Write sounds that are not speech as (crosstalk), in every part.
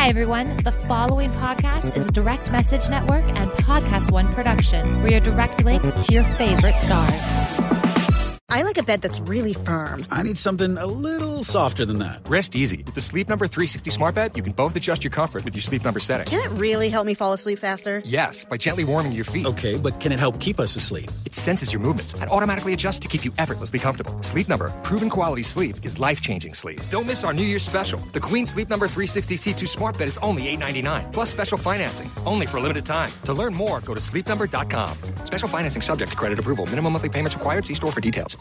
Hi, everyone. The following podcast is a direct message network and Podcast One production. We're your direct link to your favorite stars. I like a bed that's really firm. I need something a little softer than that. Rest easy. With the Sleep Number 360 smart bed, you can both adjust your comfort with your sleep number setting. Can it really help me fall asleep faster? Yes, by gently warming your feet. Okay, but can it help keep us asleep? It senses your movements and automatically adjusts to keep you effortlessly comfortable. Sleep Number, proven quality sleep is life-changing sleep. Don't miss our New Year's special. The Queen Sleep Number 360 C2 smart bed is only $8.99 plus special financing, only for a limited time. To learn more, go to sleepnumber.com. Special financing subject to credit approval. Minimum monthly payments required. See store for details.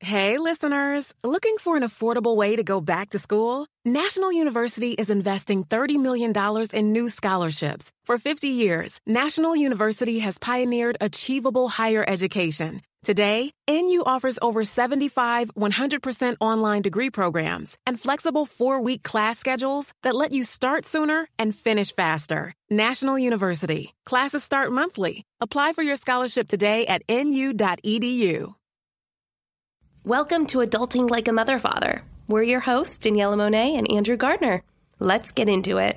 Hey, listeners! Looking for an affordable way to go back to school? National University is investing $30 million in new scholarships. For 50 years, National University has pioneered achievable higher education. Today, NU offers over 75 100% online degree programs and flexible four week class schedules that let you start sooner and finish faster. National University. Classes start monthly. Apply for your scholarship today at nu.edu. Welcome to Adulting Like a Mother Father. We're your hosts, Daniela Monet and Andrew Gardner. Let's get into it.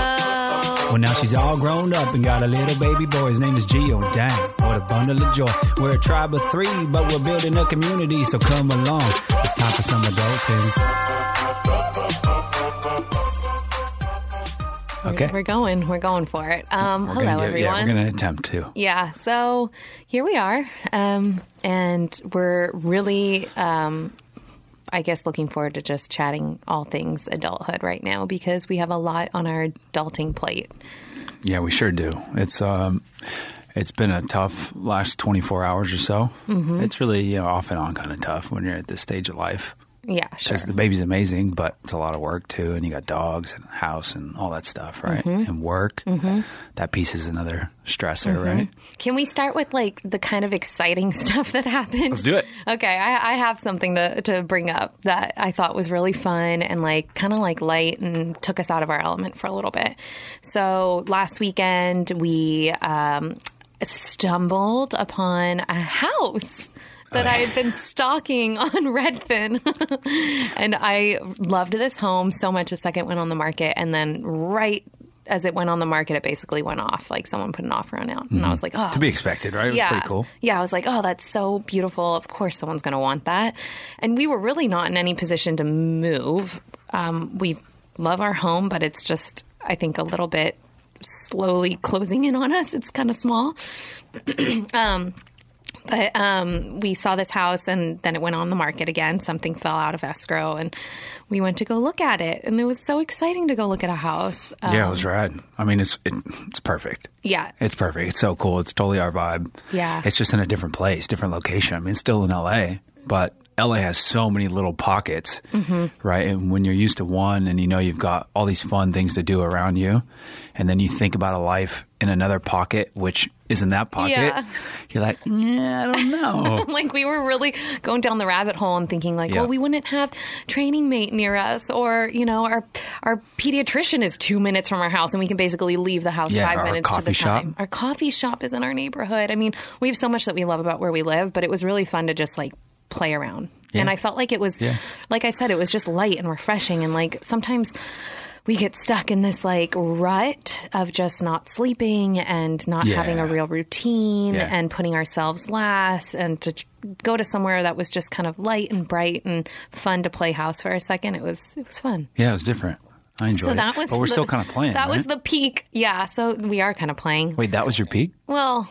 Well, now she's all grown up and got a little baby boy. His name is Gio. Dang, what a bundle of joy. We're a tribe of three, but we're building a community, so come along. It's time for some adulting. Okay. We're going. We're going for it. Um, hello, gonna everyone. Yeah, we're going to attempt to. Yeah, so here we are. Um, and we're really, um, I guess, looking forward to just chatting all things adulthood right now because we have a lot on our adulting plate. Yeah, we sure do. It's um, it's been a tough last 24 hours or so. Mhm. It's really you know off and on kind of tough when you're at this stage of life. Yeah, sure. Because the baby's amazing, but it's a lot of work too, and you got dogs and house and all that stuff, right? Mhm. And work. Mhm. That piece is another stressor, Mhm. right? Can we start with like the kind of exciting (laughs) stuff that happened? Let's do it. Okay, I, I have something to, to bring up that I thought was really fun and like kind of like light and took us out of our element for a little bit. So last weekend we um, stumbled upon a house. That I had been stalking (laughs) on Redfin. (laughs) and I loved this home so much. A second went on the market, and then right as it went on the market, it basically went off. Like someone put an offer on out. And I Mhm. was like, oh. to be expected, right? It was yeah. pretty cool. Yeah, I was like, oh, that's so beautiful. Of course, someone's going to want that. And we were really not in any position to move. Um, we love our home, but it's just, I think, a little bit slowly closing in on us. It's kind of small. (clears throat) um, but um, we saw this house and then it went on the market again. Something fell out of escrow and we went to go look at it. And it was so exciting to go look at a house. yeah, it Um, was rad. I mean, it's it, it's perfect. Yeah. It's perfect. It's so cool. It's totally our vibe. Yeah. It's just in a different place, different location. I mean, it's still in LA, but LA has so many little pockets, Mhm. right? And when you're used to one and you know you've got all these fun things to do around you, and then you think about a life in another pocket, which isn't that pocket, Yeah. you're like, yeah, I don't know. (laughs) like we were really going down the rabbit hole and thinking like, Yeah. well, we wouldn't have training mate near us, or you know, our our pediatrician is two minutes from our house, and we can basically leave the house Yeah, five minutes to the coffee shop. time. Our coffee shop is in our neighborhood. I mean, we have so much that we love about where we live, but it was really fun to just like play around. Yeah. And I felt like it was, Yeah. like I said, it was just light and refreshing. And like sometimes we get stuck in this like rut of just not sleeping and not Yeah. having a real routine Yeah. and putting ourselves last and to go to somewhere that was just kind of light and bright and fun to play house for a second. It was it was fun. yeah, it was different. I enjoyed so it. that was but we're the- still kind of playing. That was the peak. Yeah, so we are kind of playing. Wait, that was your peak? Well,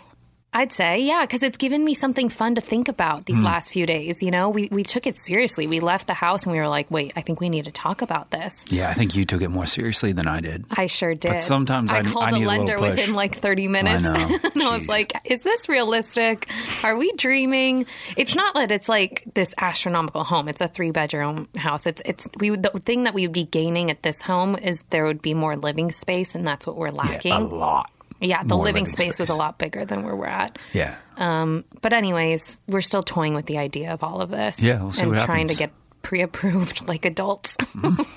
I'd say, yeah, because it's given me something fun to think about these hmm. last few days. You know, we, we took it seriously. We left the house and we were like, wait, I think we need to talk about this. Yeah, I think you took it more seriously than I did. I sure did. But sometimes I- I called need a a lender within like 30 minutes. know. (laughs) and I was like, is this realistic? Are we dreaming? It's not that it's like this astronomical home. It's a three bedroom house. It's, it's, we, the thing that we would be gaining at this home is there would be more living space, and that's what we're lacking. Yeah, a lot. Yeah, the living, living space, was a lot bigger than where we're at. Yeah. Um, but anyways, we're still toying with the idea of all of this. Yeah, we'll and trying to get pre-approved (laughs) like adults.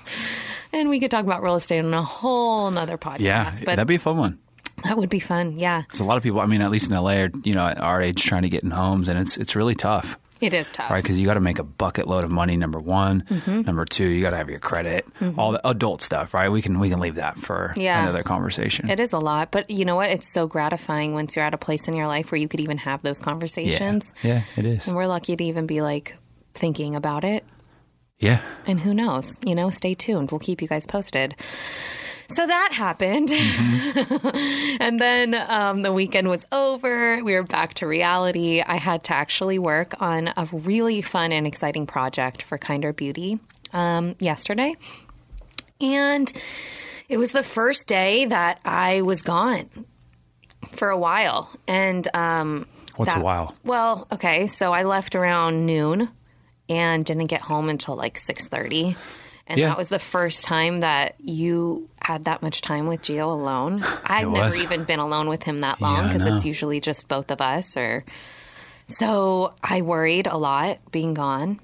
(laughs) and we could talk about real estate on a whole nother podcast. Yeah, but that'd be a fun one. that would be fun. Yeah, Because a lot of people, I mean, at least in LA, are you know at our age trying to get in homes, and it's it's really tough, it is tough. right? Because you got to make a bucket load of money. Number one, Mm-hmm. number two, you got to have your credit, all the adult stuff, right? We can we can leave that for Yeah. another conversation. It is a lot, but you know what? It's so gratifying once you're at a place in your life where you could even have those yeah, conversations. yeah, it is. And we're lucky to even be like thinking about it. Yeah, And who knows? You know, stay tuned. We'll keep you guys posted. So that happened. (laughs) and then um, the weekend was over. We were back to reality. I had to actually work on a really fun and exciting project for Kinder Beauty um, yesterday. And it was the first day that I was gone for a while. And um, What's a while? Well, okay, so I left around noon and didn't get home until like six thirty. And Yeah. that was the first time that you had that much time with Gio alone. (sighs) I've never even been alone with him that Yeah, long because it's usually just both of us. Or so I worried a lot being gone.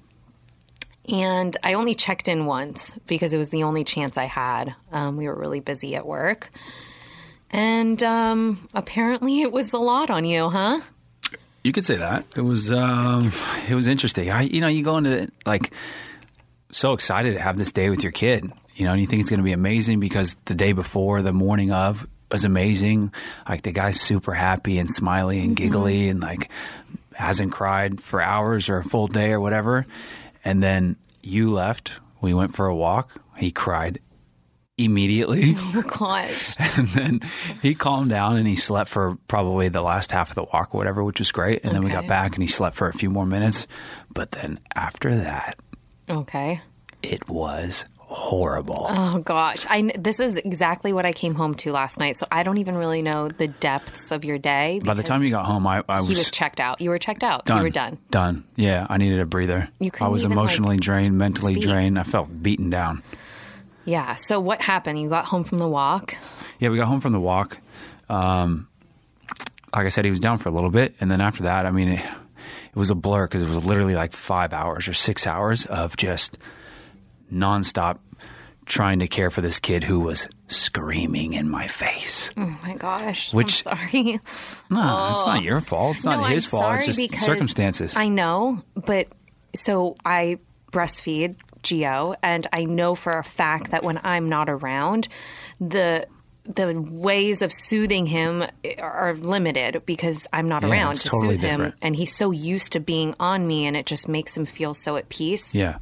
And I only checked in once because it was the only chance I had. Um, we were really busy at work. And um, apparently it was a lot on you, huh? you could say that. It was um, it was interesting. I you know you go into like so excited to have this day with your kid, you know, and you think it's going to be amazing because the day before, the morning of, was amazing. Like the guy's super happy and smiley and mm-hmm. giggly and like hasn't cried for hours or a full day or whatever. And then you left. We went for a walk. He cried immediately. (laughs) Oh, gosh. (laughs) and then he calmed down and he slept for probably the last half of the walk or whatever, which was great. And then we got back and he slept for a few more minutes. But then after that, Okay. it was horrible. Oh gosh, I this is exactly what I came home to last night. So I don't even really know the depths of your day. By the time you got home, I, I was, he was checked out, you were checked out. done. You were done. Done. Yeah, I needed a breather. You I was even, emotionally like, drained, mentally speak. drained. I felt beaten down. Yeah. So what happened? You got home from the walk. Yeah, we got home from the walk. Um, like I said, he was down for a little bit, and then after that, I mean, it was a blur because it was literally like five hours or six hours of just nonstop trying to care for this kid who was screaming in my face. Oh my gosh. Which- I'm sorry. (laughs) No, it's not your fault. It's not No, his I'm fault. It's just circumstances. I know, but so I breastfeed Gio, and I know for a fact that when I'm not around, the the ways of soothing him are limited because I'm not Yeah, around to totally soothe him, different. and he's so used to being on me, and it just makes him feel so at peace. yeah.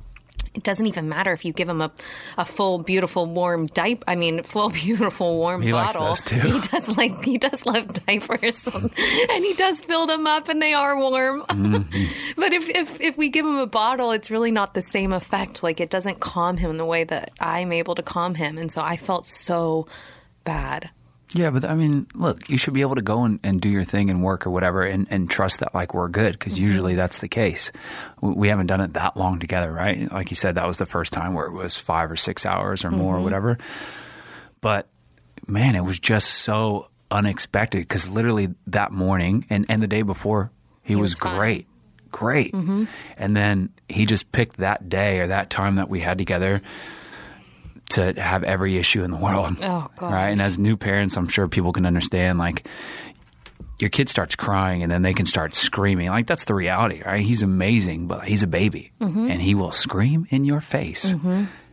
It doesn't even matter if you give him a, a full, beautiful, warm diaper. I mean, full, (laughs) beautiful, warm He bottle. He does like he does love diapers, (laughs) and he does fill them up, and they are warm. Mm-hmm. (laughs) but if, if if we give him a bottle, it's really not the same effect. Like it doesn't calm him the way that I'm able to calm him, and so I felt so bad. Yeah, but I mean, look, you should be able to go and, and do your thing and work or whatever and, and trust that like we're good because usually mm-hmm. that's the case. We, we haven't done it that long together, right? Like you said, that was the first time where it was five or six hours or more or mm-hmm. whatever. But man, it was just so unexpected because literally that morning and, and the day before, he, was, was fine. great. Great. Mm-hmm. And then he just picked that day or that time that we had together to have every issue in the world. (laughs) Oh. Right. And as new parents, I'm sure people can understand like your kid starts crying and then they can start screaming. Like that's the reality, right? He's amazing, but he's a baby Mm-hmm. and he will scream in your face.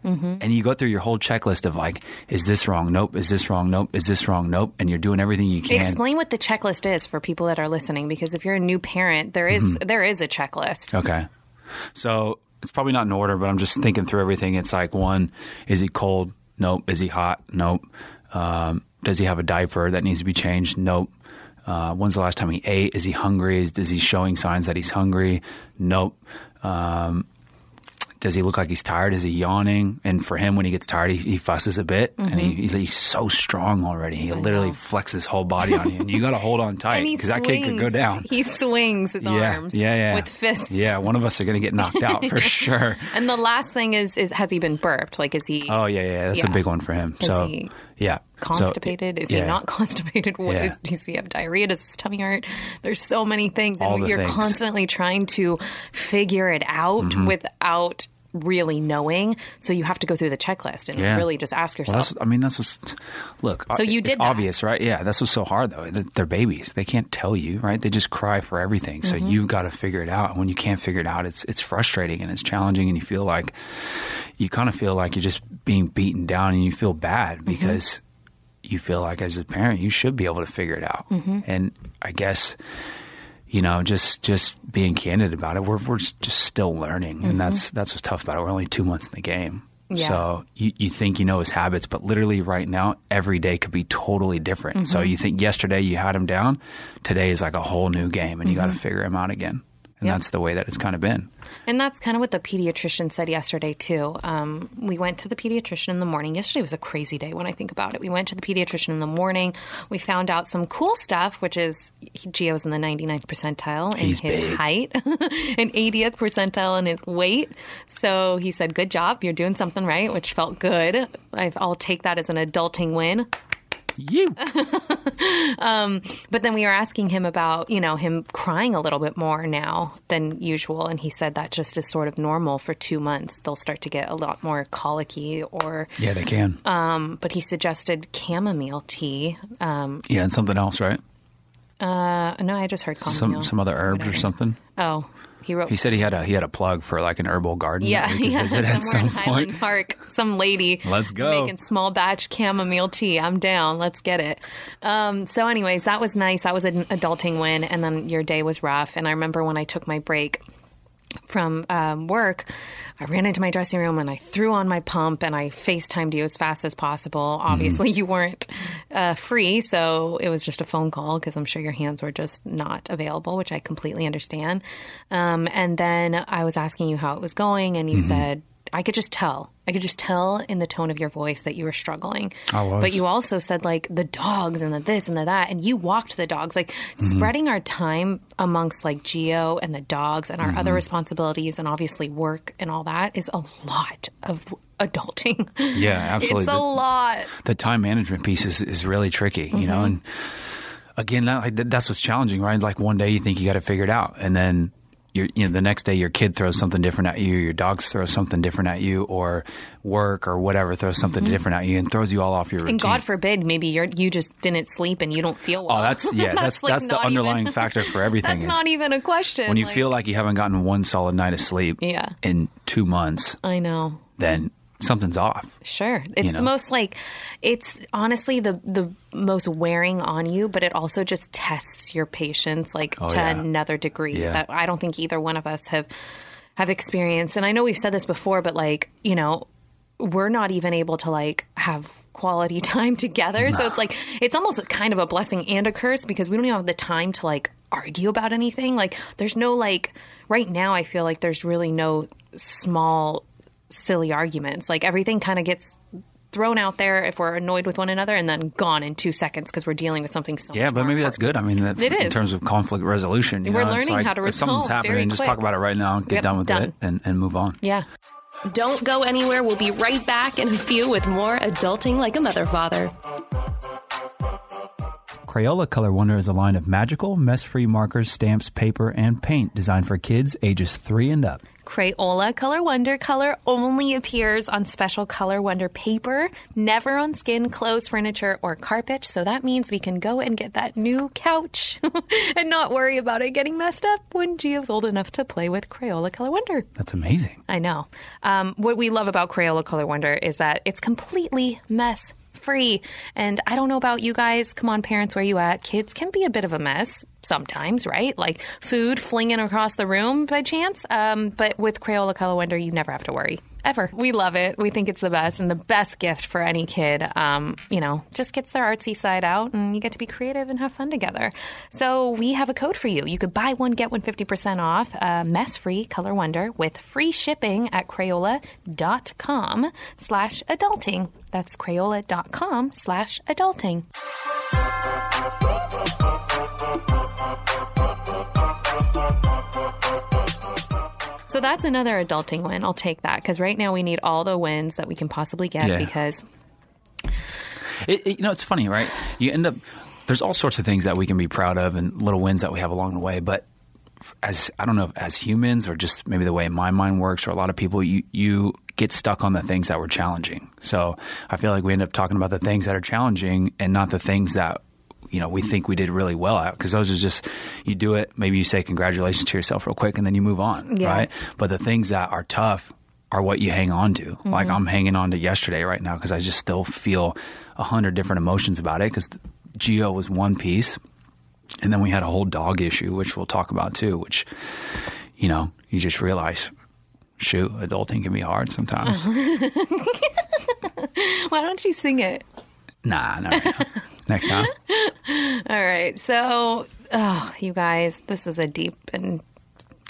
And you go through your whole checklist of like, is this wrong? Nope. Is this wrong? Nope. Is this wrong? Nope. And you're doing everything you can. Explain what the checklist is for people that are listening, because if you're a new parent, there is- Mm-hmm. there is a checklist. Okay. So it's probably not in order, but I'm just thinking through everything. It's like one, is he cold? Nope. Is he hot? Nope. Um, does he have a diaper that needs to be changed? Nope. Uh, when's the last time he ate? Is he hungry? Is, is he showing signs that he's hungry? Nope. Um, does he look like he's tired? Is he yawning? And for him, when he gets tired, he, he fusses a bit, and he, he's so strong already. He literally flexes his whole body on you, and you got to hold on (laughs) tight because that kid could go down. He swings his yeah, arms yeah, yeah, with fists. Yeah, one of us are going to get knocked out for (laughs) sure. And the last thing is, is has he been burped? Like, is he Oh yeah, yeah, that's Yeah. a big one for him. Is so he yeah, So, constipated? is he not (laughs) constipated? What Yeah. is, does he have diarrhea? Does his tummy hurt? There's so many things, and you're things. constantly trying to figure it out Mm-hmm. without really knowing. So you have to go through the checklist and Yeah. really just ask yourself. that's, I mean, that's what's. Look, So you it's did obvious, right? Yeah, that's what's so hard though. They're- babies; they can't tell you, right? They just cry for everything. So Mm-hmm. you've got to figure it out. And when you can't figure it out, it's it's frustrating and it's challenging, and you feel like you kind of feel like you're just being beaten down, and you feel bad Mm-hmm. because you feel like as a parent you should be able to figure it out. Mm-hmm. And I guess you know, just just being candid about it, we're we're just still learning, and that's that's what's tough about it. We're only two months in the game, Mm-hmm. Yeah. so you you think you know his habits, but literally right now, every day could be totally different. So Mm-hmm. you think yesterday you had him down, today is like a whole new game, and you got to figure him out again. And Yep. that's the way that it's kind of been. And that's kind of what the pediatrician said yesterday too. Um, we went to the pediatrician in the morning. Yesterday was a crazy day when I think about it. We went to the pediatrician in the morning. We found out some cool stuff, which is Gio's in the 99th percentile in He's his big. height, (laughs) and 80th percentile in his weight. So he said, "Good job, you're doing something right," which felt good. I've, I'll take that as an adulting win. You (laughs) But then we were asking him about, you know, him crying a little bit more now than usual. And he said that just is sort of normal for two months. They'll start to get a lot more colicky or, yeah, they can. um, but he suggested chamomile tea. Um, yeah, and something else, right? uh, no, I just heard chamomile. Some some other herbs or something. Oh, he wrote. He said he had a he had a plug for like an herbal garden. yeah, that (laughs) could yeah, visit at somewhere in some Highland point. Park, some lady. Let's go. Making small batch chamomile tea. I'm down. Let's get it. Um, so, anyways, that was nice. That was an adulting win. And then your day was rough. And I remember when I took my break from um, work, I ran into my dressing room and I threw on my pump and I FaceTimed you as fast as possible. Obviously, you weren't uh, free, so it was just a phone call because I'm sure your hands were just not available, which I completely understand. Um, and then I was asking you how it was going, and you said, I could just tell. I could just tell in the tone of your voice that you were struggling. I was. But you also said like the dogs and the this and the that, and you walked the dogs. Like Mm-hmm. spreading our time amongst like Gio and the dogs and our other Mm-hmm. responsibilities and obviously work and all that is a lot of adulting. Yeah, (laughs) absolutely. It's a The- lot. the time management piece is, is really tricky, you know, Mm-hmm. and again, that, that's what's challenging, right? Like one day you think you got to figure it out, and then you know, the next day your kid throws something different at you, your dogs throw something different at you, or work or whatever throws something different at you and throws you all off your routine. Mm-hmm. And God forbid, maybe you're you just didn't sleep and you don't feel well. Oh, that's (laughs) yeah, that's like, that's, the underlying even- factor for (laughs) everything. That's is not even a question. when you like- feel like you haven't gotten one solid night of sleep Yeah. in two months, I know. then something's off. Sure. It's You the most like it's honestly the the most wearing on you, but it also just tests your patience like Oh, to yeah. another degree Yeah. that I don't think either one of us have have experienced. And I know we've said this before, but like, you know, we're not even able to like have quality (laughs) time together. So it's like it's almost kind of a blessing and a curse because we don't even have the time to like argue about anything. Like there's no like right now I feel like there's really no small silly arguments. Like everything kind of gets thrown out there if we're annoyed with one another and then gone in 2 seconds because we're dealing with something so Yeah, much but more maybe that's good. I mean, that, It in is. terms of conflict resolution, you We're know, it's learning like, how to if something's happening, very just quick. talk about it right now, get Yep, done with done. it, and, and move on. Yeah. Don't go anywhere. We'll be right back in a few with more Adulting Like a Mother Father. Crayola Color Wonder is a line of magical, mess-free markers, stamps, paper, and paint designed for kids ages three and up. Crayola Color Wonder color only appears on special Color Wonder paper, never on skin, clothes, furniture, or carpet. So that means we can go and get that new couch (laughs) and not worry about it getting messed up when Gio's old enough to play with Crayola Color Wonder. That's amazing. I know. Um, what we love about Crayola Color Wonder is that it's completely mess free. And I don't know about you guys. Come on, parents, where you at? Kids can be a bit of a mess sometimes, right? Like food flinging across the room by chance. Um, but with Crayola Color Wonder, you never have to worry. Ever. We love it. We think it's the best and the best gift for any kid. Um, you know, just gets their artsy side out and you get to be creative and have fun together. So we have a code for you. You could buy one, get one 50% off, uh, mess free Color Wonder with free shipping at Crayola.com slash adulting. That's Crayola.com slash adulting. So that's another adulting win. I'll take that because right now we need all the wins that we can possibly get Yeah. because It, it- you know, it's funny, right? You end up there's all sorts of things that we can be proud of and little wins that we have along the way, but as I don't know, as humans or just maybe the way my mind works, or a lot of people, you you get stuck on the things that were challenging. So I feel like we end up talking about the things that are challenging and not the things that you know we think we did really well at because those are just you do it maybe you say congratulations to yourself real quick and then you move on Yeah. right? But the things that are tough are what you hang on to. Mm-hmm. Like i'm hanging on to yesterday right now because i just still feel a hundred different emotions about it because Gio was one piece. And then we had a whole dog issue which we'll talk about too which you know you just realize shoot adulting can be hard sometimes. (laughs) Why don't you sing it? Nah no right now. (laughs) next time All right. So, oh, you guys, this is a deep and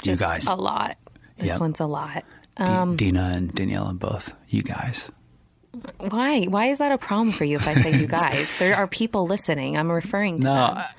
you guys a lot. This Yep. one's a lot. D- Um, dina and daniela both you guys why? Why is that a problem for you if I say you (laughs) guys? there are people listening. I'm referring to No, them. I-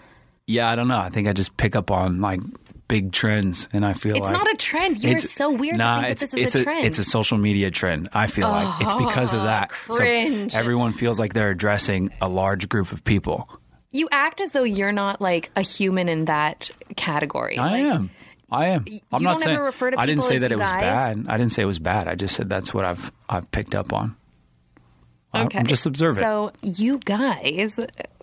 yeah, I don't know. I think I just pick up on like big trends, and I feel like It's like not a trend. You're It's- so weird to nah, think that it's, this is a trend. It's a social media trend. I feel like it's oh, because of that. So cringe. everyone feels like they're addressing a large group of people. You act as though you're not like a human in that category. I Like, am. I am. I'm not saying. to I didn't say that it was guys? bad. I didn't say it was bad. I just said that's what I've I've picked up on. Okay. I'm just observing. So, you guys,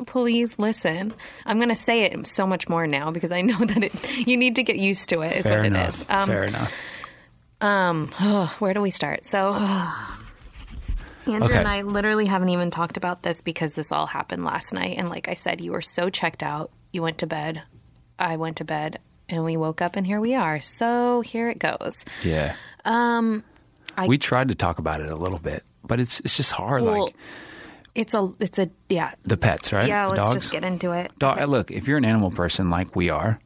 please listen. I'm going to say it so much more now because I know (laughs) that it, you need to get used to it. Is Fair what enough. it is. Um, Fair enough. oh, where do we start? So, (sighs) Andrew Okay. and I literally haven't even talked about this because this all happened last night. And like I said, you were so checked out. You went to bed. I went to bed. And we woke up and here we are. So here it goes. Yeah. Um, I- we tried to talk about it a little bit, but it's it's just hard. well, like it's a, it's a, yeah. the pets, right? Yeah, The let's dogs? just get into it. Dog, look, if you're an animal person like we are,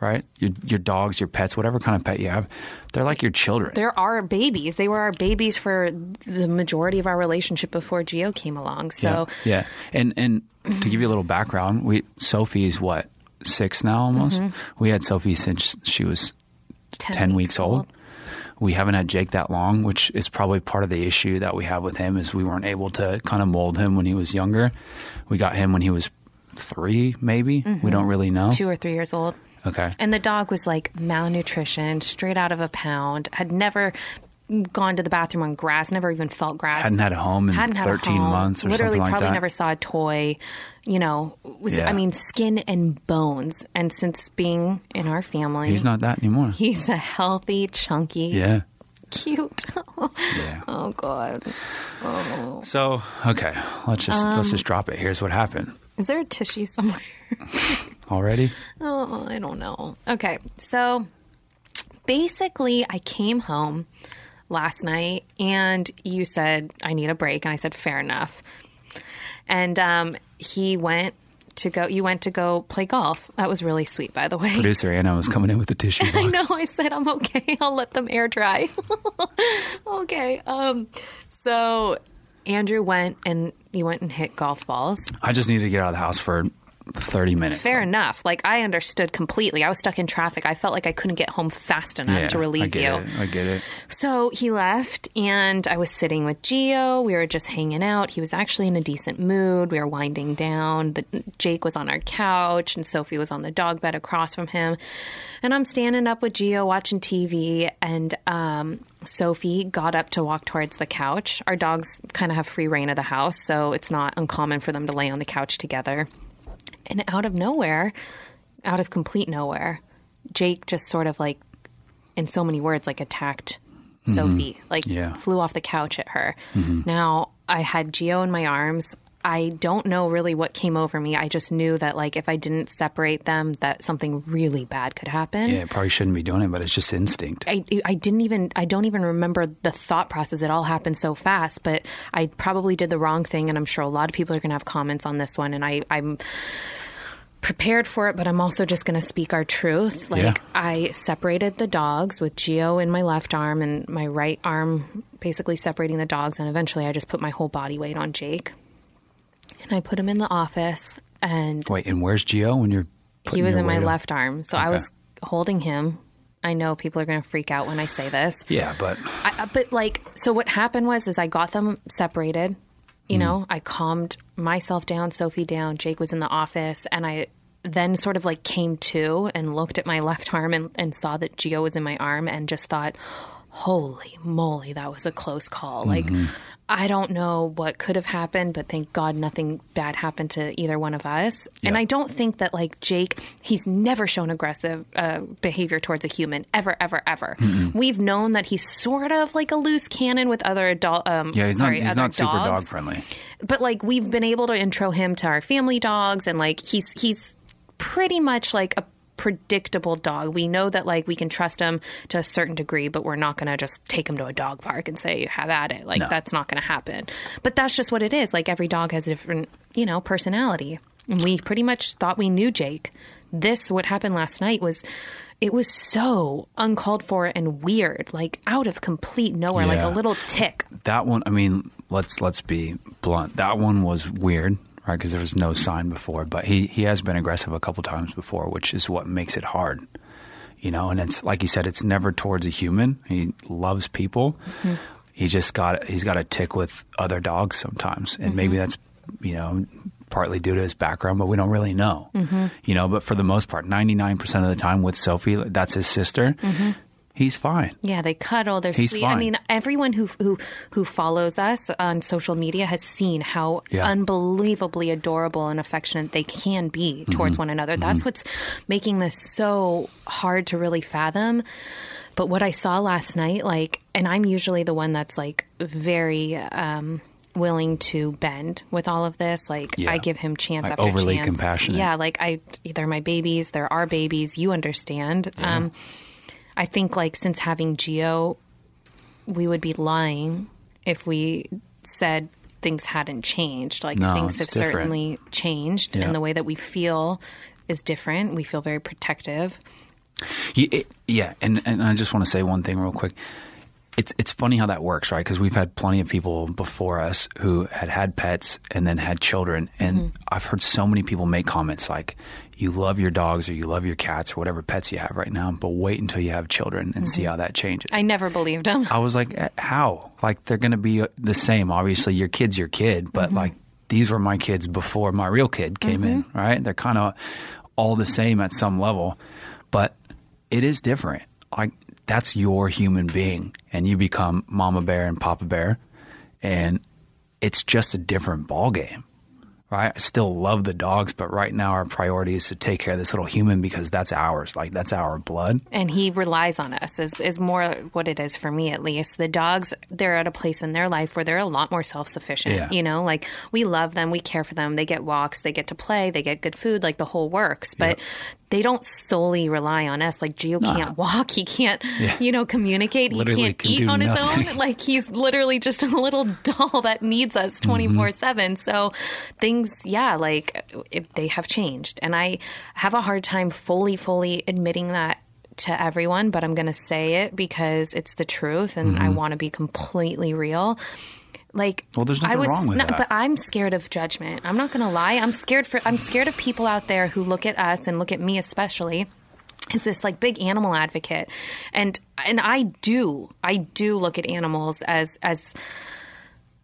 right? Your your dogs, your pets, whatever kind of pet you have, they're like your children. They're our babies. They were our babies for the majority of our relationship before Gio came along. So yeah, yeah. And and to give you a little background, we Sophie's what six now almost. Mm-hmm. We had Sophie since she was ten, weeks old. We haven't had Jake that long, which is probably part of the issue that we have with him is we weren't able to kind of mold him when he was younger. We got him when he was three, maybe. We don't really know. Mm-hmm. two or three years old. Okay. And the dog was like malnutrition, straight out of a pound, had never gone to the bathroom on grass, never even felt grass. Hadn't had a home in Hadn't had 13 home, months or Literally something like probably that. never saw a toy. You know, was Yeah. I mean skin and bones. And since being in our family, He's not that anymore. He's a healthy, chunky, yeah. cute. (laughs) Yeah. oh God. Oh. So okay, let's just let's just um, drop it. Here's what happened. Is there a tissue somewhere? (laughs) Already? Oh, I don't know. Okay, so basically, I came home last night and you said, I need a break. And I said, fair enough. And um, he went to go, you went to go play golf. That was really sweet, by the way. Producer Anna was coming in with the tissue (laughs) box. I know. I said I'm okay. I'll let them air dry. (laughs) okay. Um. So Andrew went and you went and hit golf balls. I just need to get out of the house for 30 minutes. Fair enough. Like I understood completely. I was stuck in traffic. I felt like I couldn't get home fast enough Yeah, to I relieve get you. It. I get it. So he left, and I was sitting with Gio. We were just hanging out. He was actually in a decent mood. We were winding down. The, Jake was on our couch, and Sophie was on the dog bed across from him. And I'm standing up with Gio watching TV, and um, Sophie got up to walk towards the couch. Our dogs kind of have free reign of the house, so it's not uncommon for them to lay on the couch together. And out of nowhere, out of complete nowhere, Jake just sort of like, in so many words, like attacked mm-hmm. Sophie, like Yeah. flew off the couch at her. Mm-hmm. Now I had Gio in my arms. I don't know really what came over me. I just knew that like if I didn't separate them, that something really bad could happen. Yeah, probably shouldn't be doing it, but it's just instinct. I, I didn't even I don't even remember the thought process. It all happened so fast, but I probably did the wrong thing, and I'm sure a lot of people are going to have comments on this one. And I I'm prepared for it, but I'm also just going to speak our truth. Like Yeah. I separated the dogs with Gio in my left arm and my right arm, basically separating the dogs, and eventually I just put my whole body weight on Jake, and I put him in the office, and Wait, and where's Gio when you're? he was in my left arm, so I was holding him. I know people are going to freak out when I say this. Yeah, but I, uh, but like, so what happened was, is I got them separated. You know, I calmed myself down, Sophie down. Jake was in the office, and I then sort of like came to and looked at my (laughs) left arm and, and saw that Gio was in my arm, and just thought, "Holy moly, that was a close call!" Like. I don't know what could have happened, but thank God nothing bad happened to either one of us. And I don't think that like Jake, he's never shown aggressive uh, behavior towards a human ever, ever, ever. We've known that he's sort of like a loose cannon with other adult. Um, yeah, he's sorry, not. He's not super dog dogs. friendly. But like we've been able to intro him to our family dogs, and like he's he's pretty much like a predictable dog. We know that like we can trust him to a certain degree, but we're not going to just take him to a dog park and say have at it. Like No. that's not going to happen. But that's just what it is. Like every dog has a different, you know, personality. And we pretty much thought we knew Jake. This what happened last night was it was so uncalled for and weird, like out of complete nowhere, like a little tick. That one. I mean, let's let's be blunt. That one was weird, right? Because there was no sign before. But he he has been aggressive a couple times before, which is what makes it hard. You know, and it's like you said, it's never towards a human. He loves people. Mm-hmm. He just got he's got a tick with other dogs sometimes, and maybe mm-hmm. that's you know partly due to his background, but we don't really know. Mm-hmm. You know, but for the most part, ninety nine percent of the time with Sophie, that's his sister. He's fine. Yeah, they cuddle. They're He's sweet. I mean, everyone who who who follows us on social media has seen how Yeah. unbelievably adorable and affectionate they can be Mm-hmm. towards one another. That's what's making this so hard to really fathom. But what I saw last night, like, and I'm usually the one that's like very um, willing to bend with all of this. Like, Yeah. I give him chance Like, after overly chance. compassionate. Yeah, like I, they're my babies. They're our babies. You understand. Um, I think like since having Gio, we would be lying if we said things hadn't changed. Like No, things have different. certainly changed, Yeah. and the way that we feel is different. We feel very protective. Yeah, it- yeah, and and I just want to say one thing real quick. It's it's funny how that works, right? Because we've had plenty of people before us who had had pets and then had children, and Mm-hmm. I've heard so many people make comments like, "You love your dogs or you love your cats or whatever pets you have right now, but wait until you have children and see how that changes." Mm-hmm. I never believed him. I was like, "Eh, "How? Like they're going to be the same? Obviously, your kid's your kid, but Mm-hmm. like these were my kids before my real kid came in, right? They're kind of all the same at some level, but it is different. Like that's your human being, and you become Mama Bear and Papa Bear, and it's just a different ball game. Right? I still love the dogs, but right now our priority is to take care of this little human because that's ours. Like that's our blood. and he relies on us is, is more what it is for me at least the dogs they're at a place in their life where they're a lot more self-sufficient Yeah. you know like we love them we care for them they get walks they get to play they get good food like the whole works but they don't solely rely on us. Like Gio can't walk. He can't Yeah. you know communicate. Literally he can't can eat on his own. (laughs) Like he's literally just a little (laughs) doll that needs us mm-hmm. 24 7 so things yeah like it, they have changed. And i have a hard time fully fully admitting that to everyone but i'm going to say it because it's the truth and i mm-hmm. want to be completely real like. Well, there's I was wrong with not- that. but i'm scared of judgment. I'm not going to lie. I'm scared for i'm scared of people out there who look at us and look at me especially is this like big animal advocate. And and I do I do look at animals as as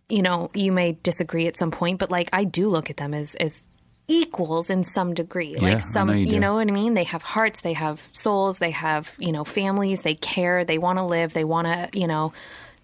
you know you may disagree at some point but like I do look at them as as equals in some degree. Yeah, like some know you you know what I mean? They have hearts they have souls they have you know families they care they want to live they want to you know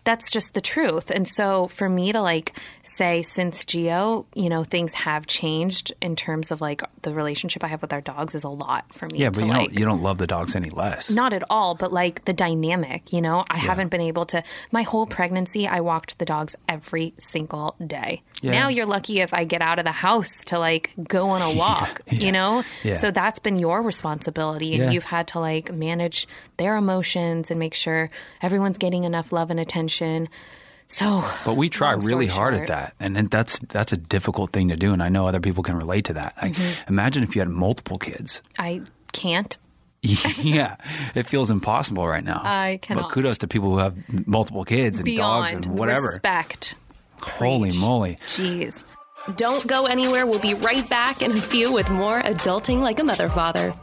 that's just the truth. And so for me to like say since Gio, you know, things have changed in terms of like the relationship I have with our dogs is a lot for me. Yeah, to, but you like, don't you don't love the dogs any less. not at all, but like the dynamic, you know, I haven't been able to. My whole pregnancy, I walked the dogs every single day. Yeah. Now you're lucky if I get out of the house to like go on a (laughs) walk, yeah, you know? yeah. So that's been your responsibility. And Yeah. you've had to like manage their emotions and make sure everyone's getting enough love and attention. So, But we try really hard short. at that, and then that's that's a difficult thing to do. And I know other people can relate to that. Like, Mm-hmm. imagine if you had multiple kids. I can't. (laughs) yeah, it feels impossible right now. I cannot. But kudos to people who have multiple kids and Beyond dogs and whatever. respect. Holy Preach. moly! Jeez. Don't go anywhere. We'll be right back in a few with more Adulting Like a Mother Father.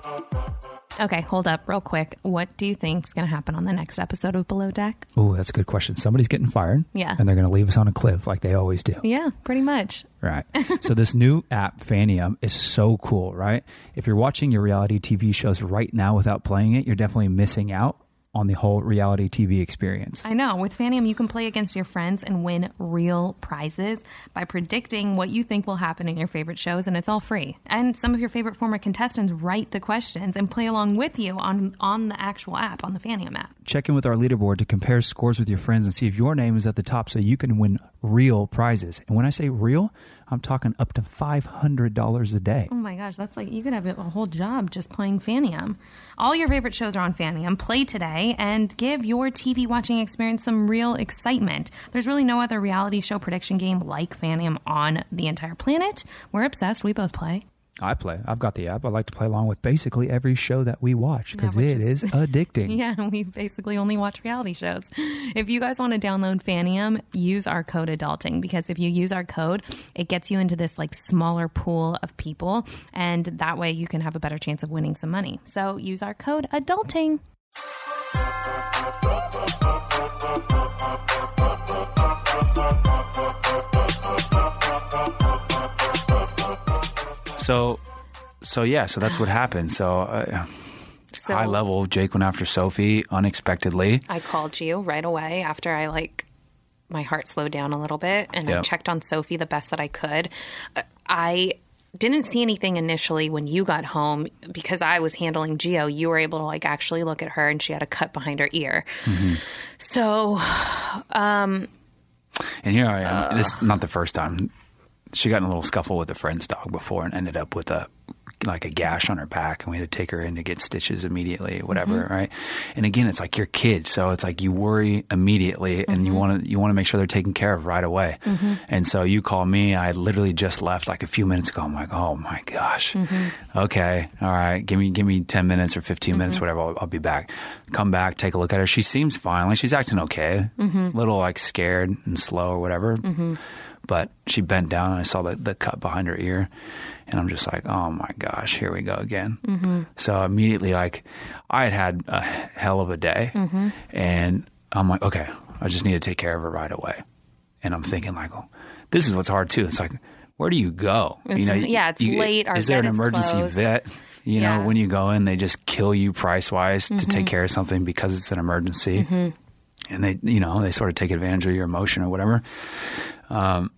Okay, hold up real quick. What do you think is going to happen on the next episode of Below Deck? Oh, that's a good question. Somebody's getting fired. Yeah. and they're going to leave us on a cliff like they always do. Yeah, pretty much. Right. (laughs) so this new app, Fanium, is so cool, right? If you're watching your reality TV shows right now without playing it, you're definitely missing out on the whole reality TV experience. I know. With Fanium, you can play against your friends and win real prizes by predicting what you think will happen in your favorite shows, and it's all free. And some of your favorite former contestants write the questions and play along with you on on the actual app, on the Fanium app. Check in with our leaderboard to compare scores with your friends and see if your name is at the top so you can win real prizes. And when I say real, I'm talking up to $500 a day. Oh my gosh, that's like you could have a whole job just playing Fanium. All your favorite shows are on Fanium. Play today and give your TV watching experience some real excitement. There's really no other reality show prediction game like Fanium on the entire planet. We're obsessed. We both play. I play. I've got the app. I like to play along with basically every show that we watch because which it is- is (laughs) addicting. Yeah, we basically only watch reality shows. If you guys want to download Fanium, use our code adulting because if you use our code, it gets you into this like smaller pool of people and that way you can have a better chance of winning some money. So use our code adulting. So, so yeah, so that's what happened. So, uh, So high level, Jake went after Sophie unexpectedly. I called you right away after I like my heart slowed down a little bit and I checked on Sophie the best that I could. Uh, I didn't see anything initially when you got home because I was handling Gio. You were able to like actually look at her and she had a cut behind her ear. So um, And here I am. this is not the first time. She got in a little scuffle with a friend's dog before and ended up with a like a gash on her back, and we had to take her in to get stitches immediately, whatever, mm-hmm. right? And again, it's like your kid, so it's like you worry immediately, and you mm-hmm. want to you want to make sure they're taken care of right away. Mm-hmm. And so you call me. I literally just left like a few minutes ago. I'm like, oh my gosh, okay, all right, give me give me ten minutes or 15 minutes, whatever. I'll, I'll be back. Come back, take a look at her. She seems fine. Like she's acting okay. A little like scared and slow or whatever. But she bent down and I saw the, the cut behind her ear. And I'm just like, oh my gosh, here we go again. Mm-hmm. So immediately, like, I had had a hell of a day. Mm-hmm. And I'm like, okay, I just need to take care of her right away. And I'm thinking, like, oh, this is what's hard too. It's like, where do you go? It's- yeah, it's late, our is there an emergency closed. vet? You know, Yeah. Mm-hmm. when you go in, they just kill you price wise to take mm-hmm. care of something because it's an emergency and they you know they sort of take advantage of your emotion or whatever um,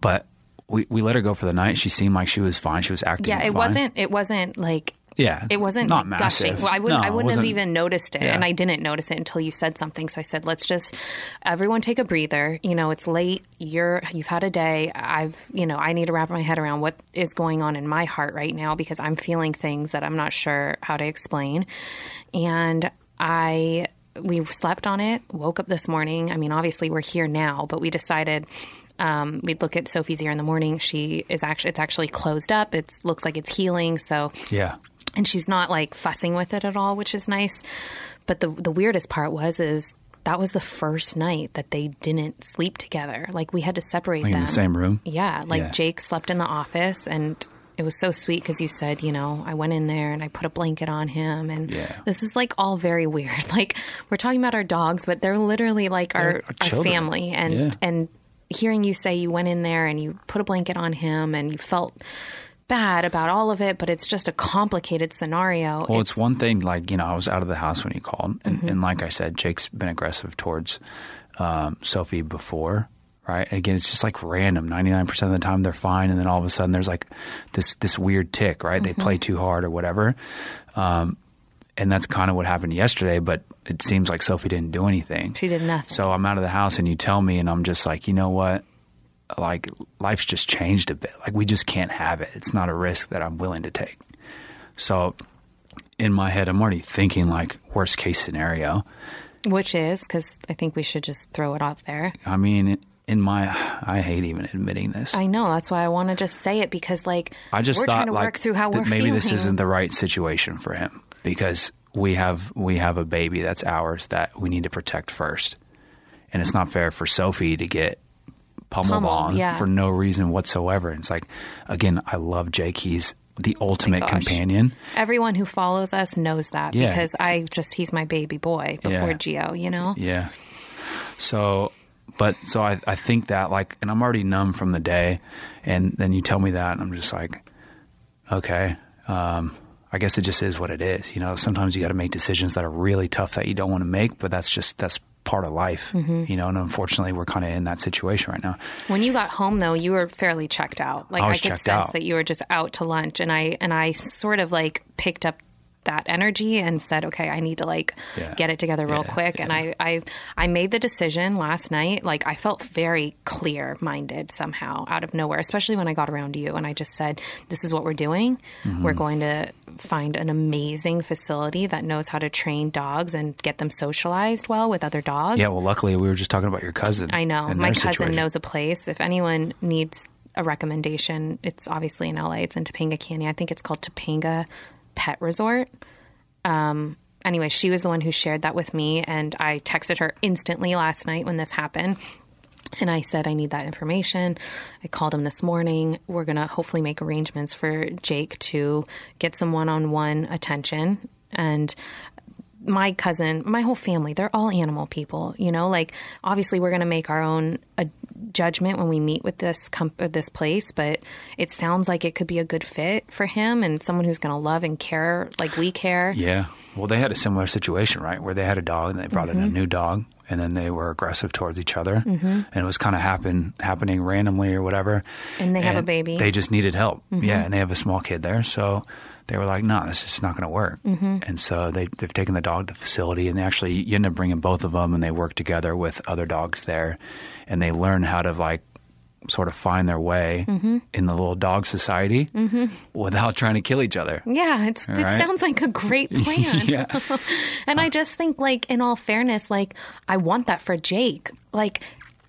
but we, we let her go for the night she seemed like she was fine she was acting yeah, it fine. wasn't it wasn't like yeah It wasn't not gushing. massive Well, I wouldn't. No, I wouldn't have even noticed it, Yeah. and I didn't notice it until you said something. So I said, "Let's just everyone take a breather. You know, it's late. You're you've had a day. I've you know I need to wrap my head around what is going on in my heart right now because I'm feeling things that I'm not sure how to explain, and I." We slept on it, woke up this morning. I mean, obviously, we're here now, but we decided um, we'd look at Sophie's ear in the morning. She is actually, it's actually closed up. It looks like it's healing. So yeah and she's not like fussing with it at all, which is nice. But the the weirdest part was is that was the first night that they didn't sleep together. Like we had to separate like them in the same room Yeah, like Yeah. Jake slept in the office, and it was so sweet because you said, you know, I went in there and I put a blanket on him, and Yeah. this is like all very weird. (laughs) Like we're talking about our dogs, but they're literally like our, They're our our family, and Yeah. and hearing you say you went in there and you put a blanket on him and you felt bad about all of it, but it's just a complicated scenario. Well, it's, one thing, like, you know, I was out of the house when he called. And, and like I said, Jake's been aggressive towards um, Sophie before, right? And again, it's just like random. Ninety nine percent of the time they're fine, and then all of a sudden there's like this this weird tick, right? They play too hard or whatever. Um, and that's kind of what happened yesterday. But it seems like Sophie didn't do anything. She did nothing. So I'm out of the house, and you tell me, and I'm just like, you know what? Like life's just changed a bit. Like we just can't have it. It's not a risk that I'm willing to take. So in my head, I'm already thinking like worst case scenario. Which is because I think we should just throw it out there. I mean, in my, I hate even admitting this. I know that's why I want to just say it because like I just we're thought trying to like work through how we're maybe feeling. this isn't the right situation for him because we have we have a baby that's ours that we need to protect first, and it's not fair for Sophie to get pummeled, Pummeled, on yeah. for no reason whatsoever. And it's like again, I love Jake. He's the oh ultimate gosh. companion. Everyone who follows us knows that Yeah. because I just he's my baby boy before Yeah. Gio. You know. Yeah. So, but so I, I think that like, and I'm already numb from the day, and then you tell me that, and I'm just like, okay, um, I guess it just is what it is. You know, sometimes you got to make decisions that are really tough that you don't want to make, but that's just that's part of life. You know, and unfortunately, we're kind of in that situation right now. When you got home though, you were fairly checked out. Like I I, could sense out. that you were just out to lunch and I and I sort of like picked up that energy and said, "Okay, I need to like Yeah. get it together real Yeah, quick." And I, I I made the decision last night. Like I felt very clear minded somehow out of nowhere, especially when I got around you and I just said, "This is what we're doing. Mm-hmm. We're going to find an amazing facility that knows how to train dogs and get them socialized well with other dogs." Yeah. Well, luckily, we were just talking about your cousin. I know. My cousin situation. knows a place. If anyone needs a recommendation, it's obviously in LA. It's in Topanga Canyon. I think it's called Topanga Pet Resort. Um, anyway, she was the one who shared that with me, and I texted her instantly last night when this happened. And I said, I need that information. I called him this morning. We're going to hopefully make arrangements for Jake to get some one on one attention. And my cousin, my whole family, they're all animal people. You know, like obviously we're going to make our own uh, judgment when we meet with this comp- uh, this place, but it sounds like it could be a good fit for him and someone who's going to love and care like we care. Yeah. Well, they had a similar situation, right? Where they had a dog and they brought Mm-hmm. in a new dog and then they were aggressive towards each other. Mm-hmm. And it was kind of happen, happening randomly or whatever. And they have a baby. Mm-hmm. They just needed help. Yeah. And they have a small kid there. So they were like, no, this is not going to work. Mm-hmm. And so they, they've taken the dog to the facility and they actually, you end up bringing both of them and they work together with other dogs there and they learn how to like, sort of find their way Mm-hmm. in the little dog society without trying to kill each other. Yeah, it's, it sounds like a great (laughs) plan. yeah. (laughs) And I just think, like, in all fairness, like, I want that for Jake. Like,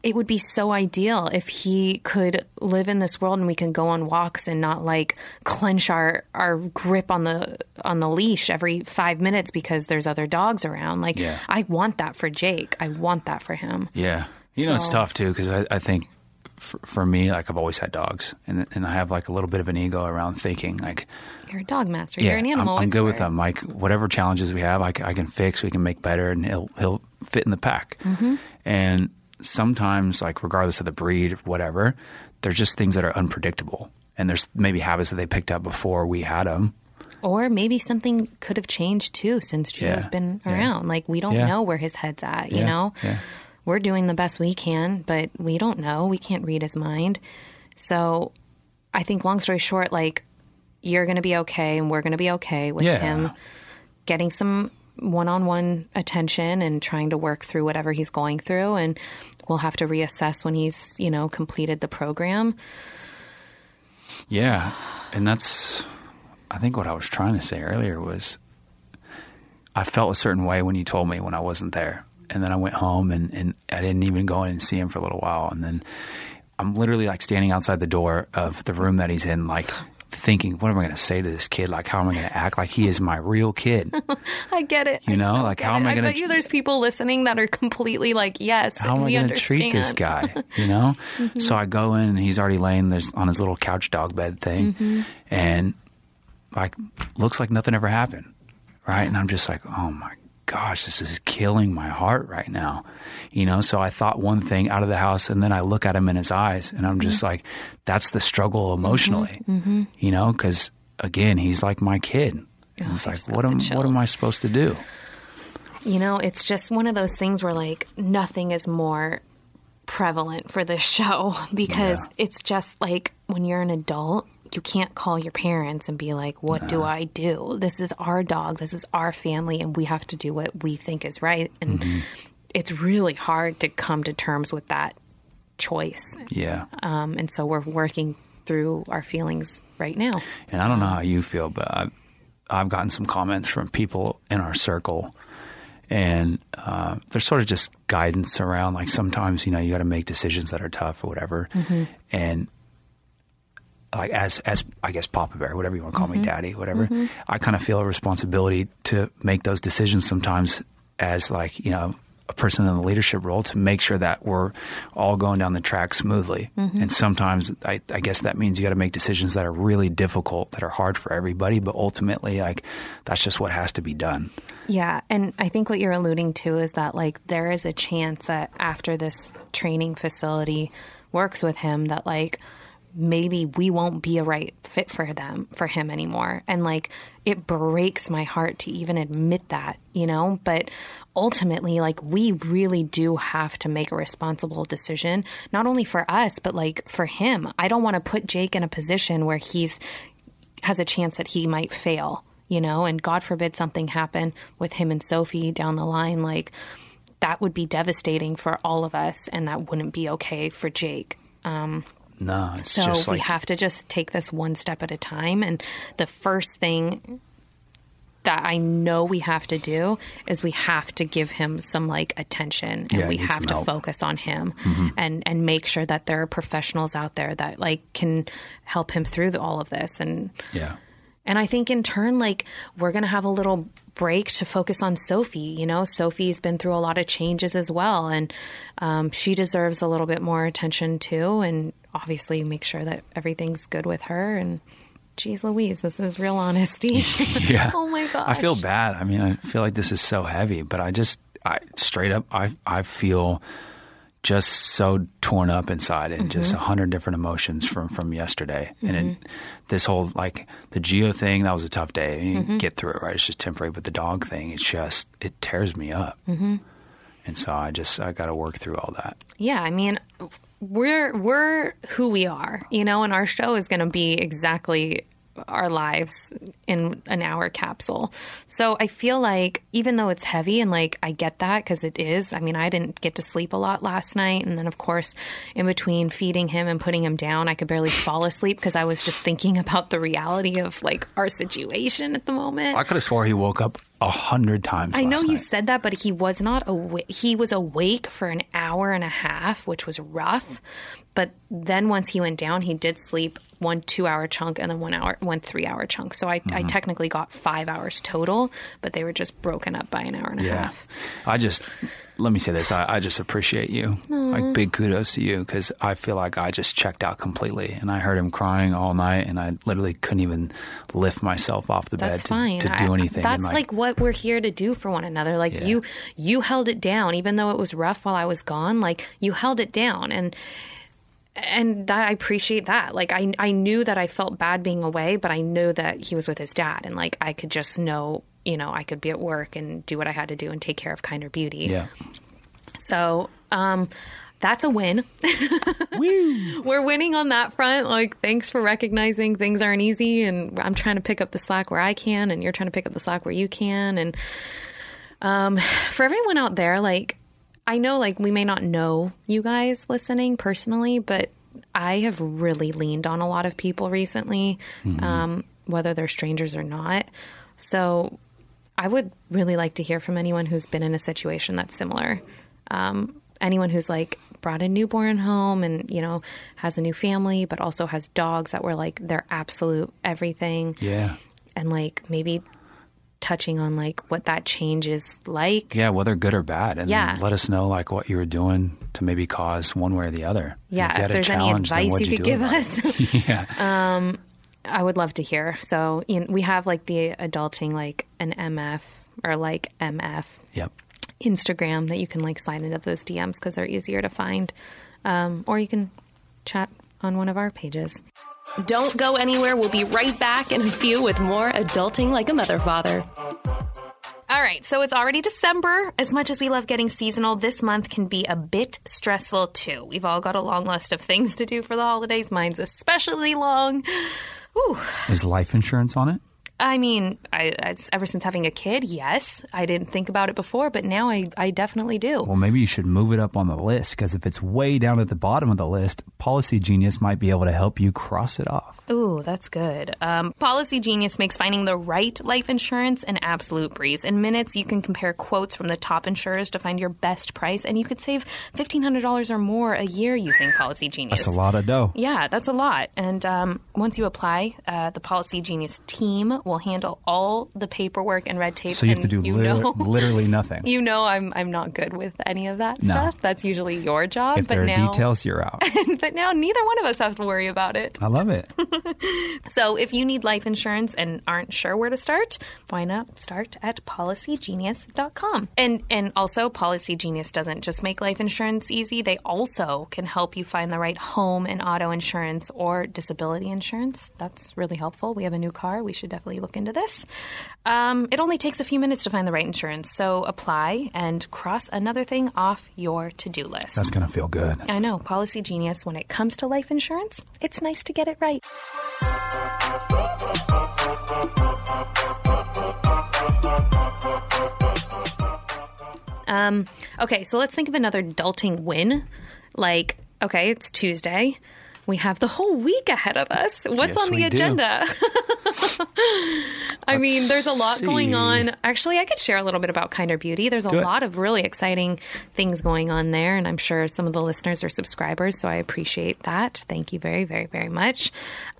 it would be so ideal if he could live in this world and we can go on walks and not like clench our, our grip on the on the leash every five minutes because there's other dogs around. Like Yeah. I want that for Jake. I want that for him. Yeah, you know it's tough too because I, I think for, for me, like I've always had dogs, and and I have like a little bit of an ego around thinking like, You're a dog master. yeah, You're an animal I'm, I'm good with them. Like whatever challenges we have, I can fix, we can make better, and he'll he'll fit in the pack. Mm-hmm. And sometimes, like regardless of the breed, whatever, there's just things that are unpredictable, and there's maybe habits that they picked up before we had them. Or maybe something could have changed too since Gio's Yeah. been Yeah. around. Like we don't Yeah. know where his head's at, you know? Yeah. We're doing the best we can, but we don't know. We can't read his mind. So I think long story short, like you're gonna be okay and we're gonna be okay with Yeah. him getting some one on one attention and trying to work through whatever he's going through and we'll have to reassess when he's, you know, completed the program. Yeah, and that's I think what I was trying to say earlier was I felt a certain way when you told me when I wasn't there. And then I went home and, and I didn't even go in and see him for a little while. And then I'm literally like standing outside the door of the room that he's in, like thinking, what am I going to say to this kid? Like, how am I going to act like he is my real kid? (laughs) I get it. You I know, so like, how am it. I gonna bet you there's people listening that are completely like, yes, how am I going to treat this guy? (laughs) You know? Mm-hmm. So I go in and he's already laying there's on his little couch dog bed thing, mm-hmm. and like looks like nothing ever happened, right? And I'm just like, oh my gosh, this is killing my heart right now, you know. So I thought one thing out of the house, and then I look at him in his eyes, and I'm just like, that's the struggle mm-hmm. emotionally, mm-hmm. you know, because again, he's like my kid. Oh, and Oh, it's I like, what am what am. I supposed to do? You know, it's just one of those things where like nothing is more prevalent for this (laughs) show because Yeah. it's just like when you're an adult, you can't call your parents and be like, What do I do? This is our dog, this is our family, and we have to do what we think is right. And Mm-hmm. it's really hard to come to terms with that choice. Yeah. Um, and so we're working through our feelings right now. And I don't know how you feel, but I've, I've gotten some comments from people in our circle, and uh, there's sort of just guidance around. Like sometimes, you know, you got to make decisions that are tough or whatever. And like as as I guess Papa Bear, whatever you want to call me, mm-hmm. Daddy, whatever. Mm-hmm. I kind of feel a responsibility to make those decisions sometimes as like you know a person in the leadership role to make sure that we're all going down the track smoothly. Mm-hmm. And sometimes I, I guess that means you got to make decisions that are really difficult, that are hard for everybody, but ultimately like that's just what has to be done. Yeah, and I think what you're alluding to is that like there is a chance that after this training facility works with him that like maybe we won't be a right fit for them for him anymore. And like it breaks my heart to even admit that you know? But ultimately like we really do have to make a responsible decision not only for us but like for him. I don't want to put jake in a position where he's has a chance that he might fail, you know, and God forbid something happen with him and Sophie down the line, like that would be devastating for all of us, and that wouldn't be okay for Jake. Um, No, it's so just we have to just take this one step at a time. And the first thing that I know we have to do is we have to give him some like attention and Yeah, we have to help. focus on him mm-hmm. and and make sure that there are professionals out there that like can help him through the, all of this and yeah. and I think in turn, like, we're going to have a little break to focus on Sophie. You know, Sophie's been through a lot of changes as well, and um, she deserves a little bit more attention too. And obviously, make sure that everything's good with her. And geez Louise, this is real honesty. (laughs) Yeah. (laughs) oh my gosh. I feel bad. I mean, I feel like this is so heavy, but I just, I straight up, I, I feel just so torn up inside and just Mm-hmm. a hundred different emotions from from yesterday. And it, this whole like the Gio thing, that was a tough day. You Mm-hmm. get through it, right? It's just temporary. But the dog thing, it's just it tears me up. Mm-hmm. And so I just I got to work through all that. Yeah, I mean, we're we're who we are, you know, and our show is going to be exactly our lives in an hour capsule. So I feel like even though it's heavy and like I get that because it is. I mean, I didn't get to sleep a lot last night, and then of course, in between feeding him and putting him down, I could barely fall asleep because I was just thinking (laughs) about the reality of like our situation at the moment. I could have swore he woke up a hundred times. I know you night. said that, but he was not awake. He was awake for an hour and a half, which was rough. But then once he went down, he did sleep one two hour chunk and then one hour, one three hour chunk. So I, I Mm-hmm. technically got five hours total, but they were just broken up by an hour and a Yeah. half. I just let me say this. I, I just appreciate you. Like big kudos to you because I feel like I just checked out completely, and I heard him crying all night, and I literally couldn't even lift myself off the That's bed to, fine. to do I- anything. That's and like, what we're here to do for one another. Like Yeah. you, you held it down, even though it was rough while I was gone. Like you held it down, and and that I appreciate that. Like I, I knew that I felt bad being away, but I knew that he was with his dad, and like I could just know, you know, I could be at work and do what I had to do and take care of Kinder Beauty. yeah. So, um, that's a win. (laughs) We're winning on that front. Like, thanks for recognizing things aren't easy, and I'm trying to pick up the slack where I can, and you're trying to pick up the slack where you can. And um, (sighs) for everyone out there, like, I know, like, we may not know you guys listening personally, but I have really leaned on a lot of people recently, um, whether they're strangers or not. So, I would really like to hear from anyone who's been in a situation that's similar. Um, anyone who's like brought a newborn home and you know has a new family, but also has dogs that were like their absolute everything, Yeah. and like maybe touching on like what that change is like. Yeah, whether good or bad, and Yeah. let us know like what you were doing to maybe cause one way or the other. Yeah, if, had there's any advice you could give us, (laughs) (laughs) yeah, I would love to hear. So you know, we have like the adulting like an MF or like MF yep. Instagram that you can like slide into those DMs because they're easier to find. Um, or you can chat on one of our pages. Don't go anywhere. We'll be right back in a few with more Adulting Like a Mother Father. All right, so it's already December. As much as we love getting seasonal, this month can be a bit stressful too. We've all got a long list of things to do for the holidays. Mine's especially long. Whew. Is life insurance on it? I mean, I, I, ever since having a kid, yes. I didn't think about it before, but now I, I definitely do. Well, maybe you should move it up on the list because if it's way down at the bottom of the list, Policy Genius might be able to help you cross it off. Ooh, that's good. Um, Policy Genius makes finding the right life insurance an absolute breeze. In minutes, you can compare quotes from the top insurers to find your best price, and you could save $1,500 or more a year using Policy Genius. That's a lot of dough. Yeah, that's a lot. And um, once you apply, uh, the Policy Genius team will handle all the paperwork and red tape. So you have to do lit- know, (laughs) literally nothing. You know, I'm I'm not good with any of that No. stuff. That's usually your job. if but there are now, details, you're (laughs) out. but now neither one of us have to worry about it. I love it. (laughs) So if you need life insurance and aren't sure where to start, why not start at policygenius.com. And and also Policy Genius doesn't just make life insurance easy, they also can help you find the right home and auto insurance or disability insurance. That's really helpful. We have a new car, we should definitely look into this. Um, it only takes a few minutes to find the right insurance, so apply and cross another thing off your to-do list. That's going to feel good. I know, Policy Genius, when it comes to life insurance, it's nice to get it right. Um, okay, so let's think of another adulting win. Like, okay, it's Tuesday. We have the whole week ahead of us. What's Yes, on the agenda? (laughs) I mean, there's a lot going on. Actually, I could share a little bit about Kinder Beauty. There's a Do it. lot of really exciting things going on there, and I'm sure some of the listeners are subscribers, so I appreciate that. Thank you very, very, very much.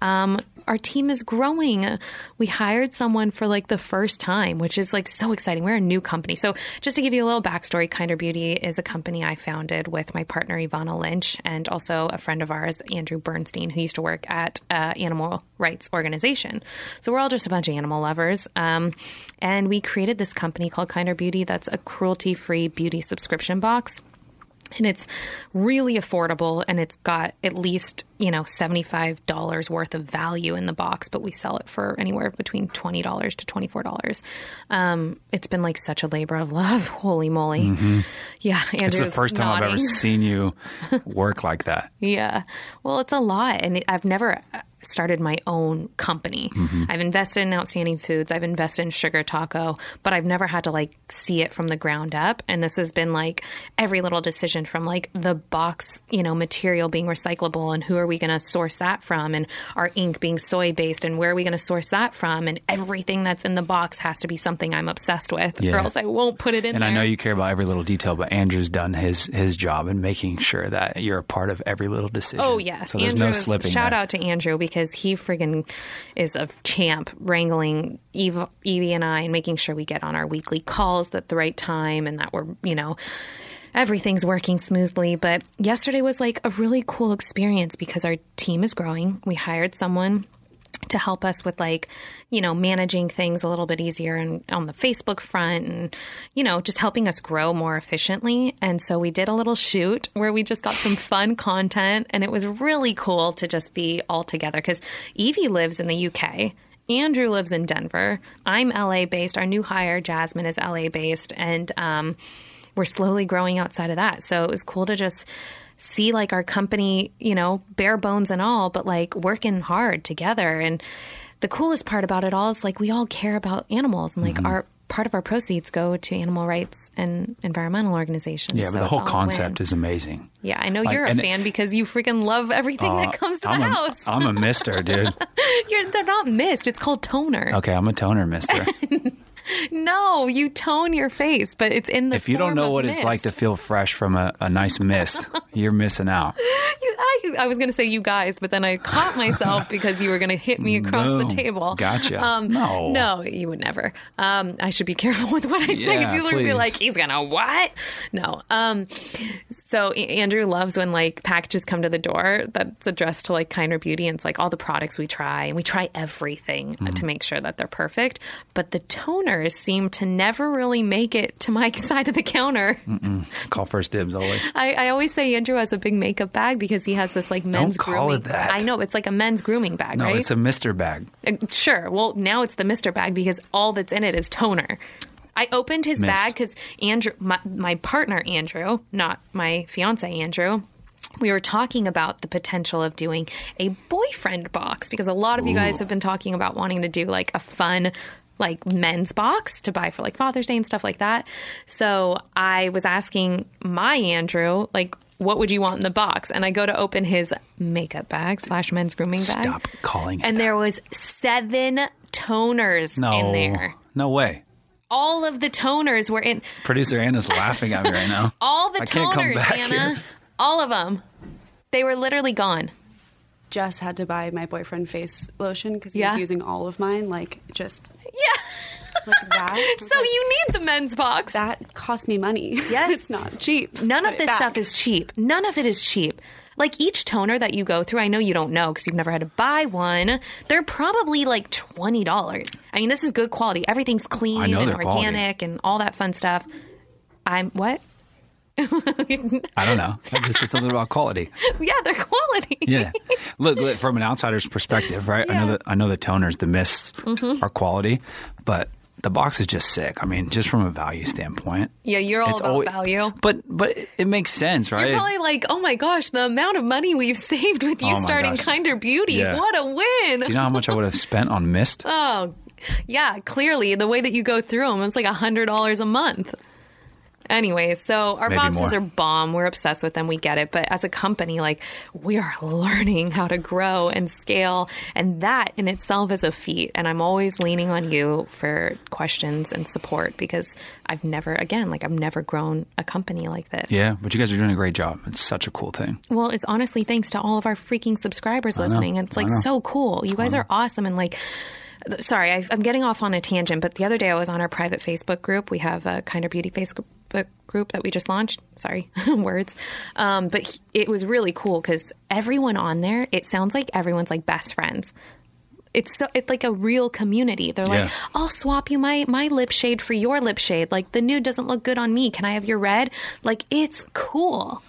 Um, our team is growing. We hired someone for like the first time, which is like so exciting. We're a new company. So, just to give you a little backstory, Kinder Beauty is a company I founded with my partner Evanna Lynch and also a friend of ours, Andrew Bernstein, who used to work at uh, Animal Rights Organization. So, we're all just a bunch of animal lovers. Um, and we created this company called Kinder Beauty that's a cruelty free beauty subscription box and it's really affordable and it's got at least you know $75 worth of value in the box but we sell it for anywhere between $20 to $24 um, it's been like such a labor of love (laughs) holy moly yeah Andrew's Mm-hmm. It's the first time I've ever seen you (laughs) work like that. Yeah. Well, it's a lot. And I've never uh, started my own company. Mm-hmm. I've invested in Outstanding Foods, I've invested in Sugar Taco, but I've never had to like see it from the ground up. And this has been like every little decision from like the box, you know, material being recyclable and who are we going to source that from and our ink being soy based and where are we going to source that from and everything that's in the box has to be something I'm obsessed with Yeah. or else I won't put it in And there. I know you care about every little detail, but Andrew's done his his job in making sure that you're a part of every little decision. Oh yes, so there's no Andrew- slipping. Shout there. out to Andrew because he friggin' is a champ wrangling Eve, Evie and I and making sure we get on our weekly calls at the right time and that we're you know everything's working smoothly. But yesterday was like a really cool experience because our team is growing. We hired someone to help us with like you know managing things a little bit easier and on the facebook front and you know just helping us grow more efficiently and so we did a little shoot where we just got some (laughs) fun content and it was really cool to just be all together because evie lives in the uk andrew lives in denver i'm la based our new hire jasmine is la based and um, we're slowly growing outside of that so it was cool to just see like our company, you know, bare bones and all, but like working hard together. And the coolest part about it all is like we all care about animals and like Mm-hmm. our part of our proceeds go to animal rights and environmental organizations. Yeah, but So the whole concept is amazing. Yeah, I know Like, you're a and it- fan because you freaking love everything Uh, that comes to I'm the a, house. I'm a mister, dude. (laughs) you're, they're not mist. It's called toner. Okay, I'm a toner mister. (laughs) No, you tone your face, but it's in the if you don't know what it's like to feel fresh from a, a nice mist, (laughs) you're missing out. You, I, I was going to say you guys, but then I caught myself (laughs) because you were going to hit me across No. the table. Gotcha. Um, No. no, you would never. Um, I should be careful (laughs) with what I say. Yeah, People would be like, "He's gonna what?" No. Um, so Andrew loves when like packages come to the door that's addressed to like Kinder Beauty, and it's like all the products we try, and we try everything Mm-hmm. to make sure that they're perfect. But the seem to never really make it to my (laughs) side of the counter. Call first dibs always. I, I always say Andrew has a big makeup bag because he has this like men's call grooming. it that. I know it's like a men's grooming bag, No, right? it's a mister bag. Uh, sure. Well, now it's the Mister bag because all that's in it is toner. I opened his Missed. bag because Andrew, my, my partner Andrew, not my fiance Andrew. We were talking about the potential of doing a boyfriend box because a lot of you guys have been talking about wanting to do like a fun like men's box to buy for like Father's Day and stuff like that. So I was asking my Andrew, like, what would you want in the box? And I go to open his makeup bag slash men's grooming bag. Stop calling it And that. there was seven toners no, in there. no way. All of the toners were in. Producer Anna's laughing at me right now. (laughs) All the I can't come toners, back Anna. here. All of them. They were literally gone. Just had to buy my boyfriend face lotion because he Yeah. was using all of mine. Like just Yeah. like that. (laughs) so you need the men's box. that cost me money. (laughs) Yes. it's not cheap. None Put of this back. stuff is cheap. None of it is cheap. Like each toner that you go through, I know you don't know because you've never had to buy one. They're probably like twenty dollars. I mean, this is good quality. Everything's clean and they're quality. organic and all that fun stuff. I'm what? (laughs) I don't know. I just it's a little about quality. yeah, they're quality. Yeah. Look, look, from an outsider's perspective, right? I know Yeah. that I know the toners, the mists Mhm. are quality, but the box is just sick. I mean, just from a value standpoint. Yeah, you're all about always- value. But but it- makes sense, right? You're probably like, oh my gosh, the amount of money we've (laughs) saved with you Oh starting gosh. Kinder Beauty. Yeah. What a win. Do you know how much I would have spent on mist? (laughs) Oh, yeah, clearly the way that you go through them, it's like a $100 a month. Anyway, so our Maybe boxes more. are bomb. We're obsessed with them. We get it. But as a company, like, we are (laughs) learning how to grow and scale. And that in itself is a feat. And I'm always leaning on you for questions and support because I've never, again, like, I've never grown a company like this. Yeah, but you guys are doing a great job. It's such a cool thing. Well, it's honestly thanks to all of our freaking subscribers listening. It's like so cool. You guys are awesome. And like, sorry, I, I'm getting off on a tangent, but the other day I was on our private Facebook group. We have a Kinder Beauty Facebook group that we just launched. Sorry, (laughs) words. Um, but he- it was really cool because everyone on there, it sounds like everyone's like best friends. It's so it's like a real community. They're like, Yeah. I'll swap you my my lip shade for your lip shade. Like the nude doesn't look good on me. Can I have your red? Like it's cool.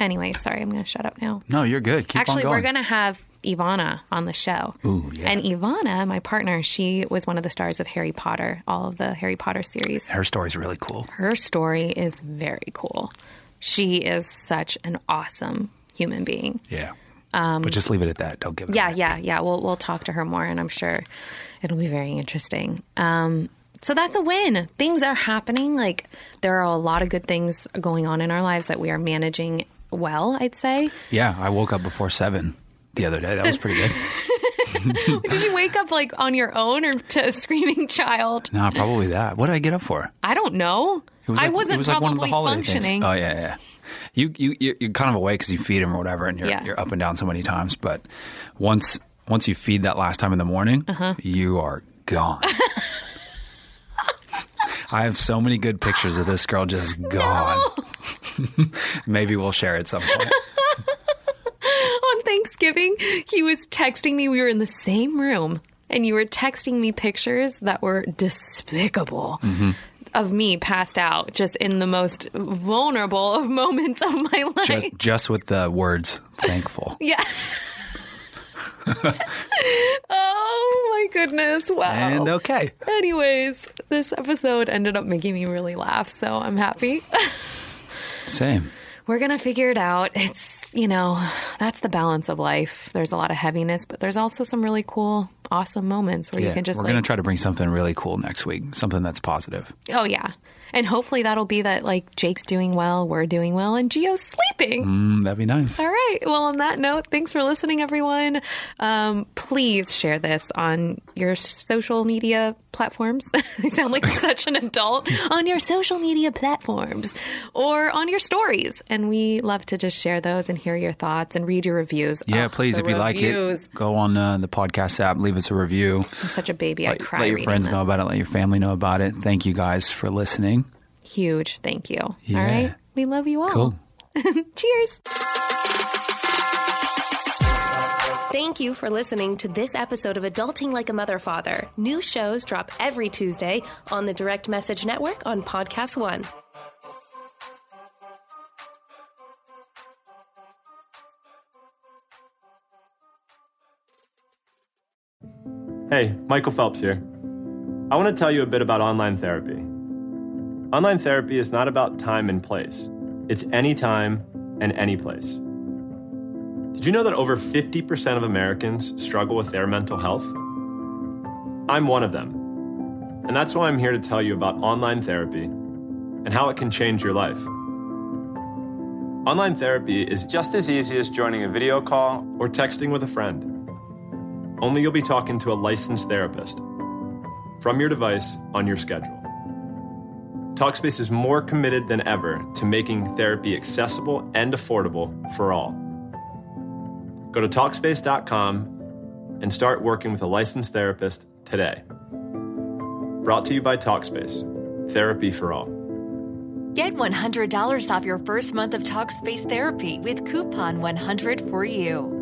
Anyway, sorry, I'm going to shut up now. No, you're good. Keep Actually, on going. we're going to have Evanna on the show. Ooh, yeah. And Evanna, my partner, she was one of the stars of Harry Potter, all of the Harry Potter series. Her story's really cool. Her story is very cool. She is such an awesome human being. Yeah. Um, but just leave it at that. Don't give it. Yeah, yeah, yeah. We'll we'll talk to her more, and I'm sure it'll be very interesting. Um, so that's a win. Things are happening. Like there are a lot of good things going on in our lives that we are managing well. I'd say. Yeah, I woke up before seven the other day. That was pretty good. (laughs) Did you wake up like on your own or to a screaming child? no, probably that. What did I get up for? I don't know. It was I wasn't it was like probably one of the holiday functioning. things. Oh yeah, yeah. You you you're, kind of awake because you feed him or whatever, and you're Yeah. you're up and down so many times. But once once you feed that last time in the morning, Uh-huh. you are gone. (laughs) I have so many good pictures of this girl just gone. (laughs) Maybe we'll share at some point. Thanksgiving, he was texting me. We were in the same room, and you were texting me pictures that were despicable Mhm. of me passed out, just in the most vulnerable of moments of my life. Just just with the words thankful. (laughs) yeah. (laughs) oh my goodness! Wow. And okay. Anyways, this episode ended up making me really laugh, so I'm happy. (laughs) Same. We're going to figure it out. It's, you know, that's the balance of life. There's a lot of heaviness, but there's also some really cool, awesome moments where you can just we're like, gonna try to bring something really cool next week. Something that's positive. oh, yeah. And hopefully that'll be that like Jake's doing well, we're doing well, and Gio's sleeping. Mm, that'd be nice. All right. Well, on that note, thanks for listening, everyone. Um, please share this on your social media platforms. (laughs) I sound like such an adult. on your social media platforms or on your stories. And we love to just share those and hear your thoughts and read your reviews. Yeah, Ugh, please, if you like it, go on uh, the podcast app, leave us a review. I'm such a baby. I Let, cry. let your friends them. know about it. Let your family know about it. Thank you guys for listening. Huge. Thank you. Yeah. All right. We love you all. Cool. (laughs) Cheers. Thank you for listening to this episode of Adulting Like a Mother Father. New shows drop every Tuesday on the Direct Message Network on Podcast One. Hey, Michael Phelps here. I want to tell you a bit about online therapy. Online therapy is not about time and place, it's anytime and any place. Did you know that over 50% of Americans struggle with their mental health? I'm one of them. And that's why I'm here to tell you about online therapy and how it can change your life. Online therapy is just as easy as joining a video call or texting with a friend. Only you'll be talking to a licensed therapist from your device on your schedule. Talkspace is more committed than ever to making therapy accessible and affordable for all. Go to Talkspace.com and start working with a licensed therapist today. Brought to you by Talkspace Therapy for All. Get $100 off your first month of Talkspace therapy with coupon 100 for you.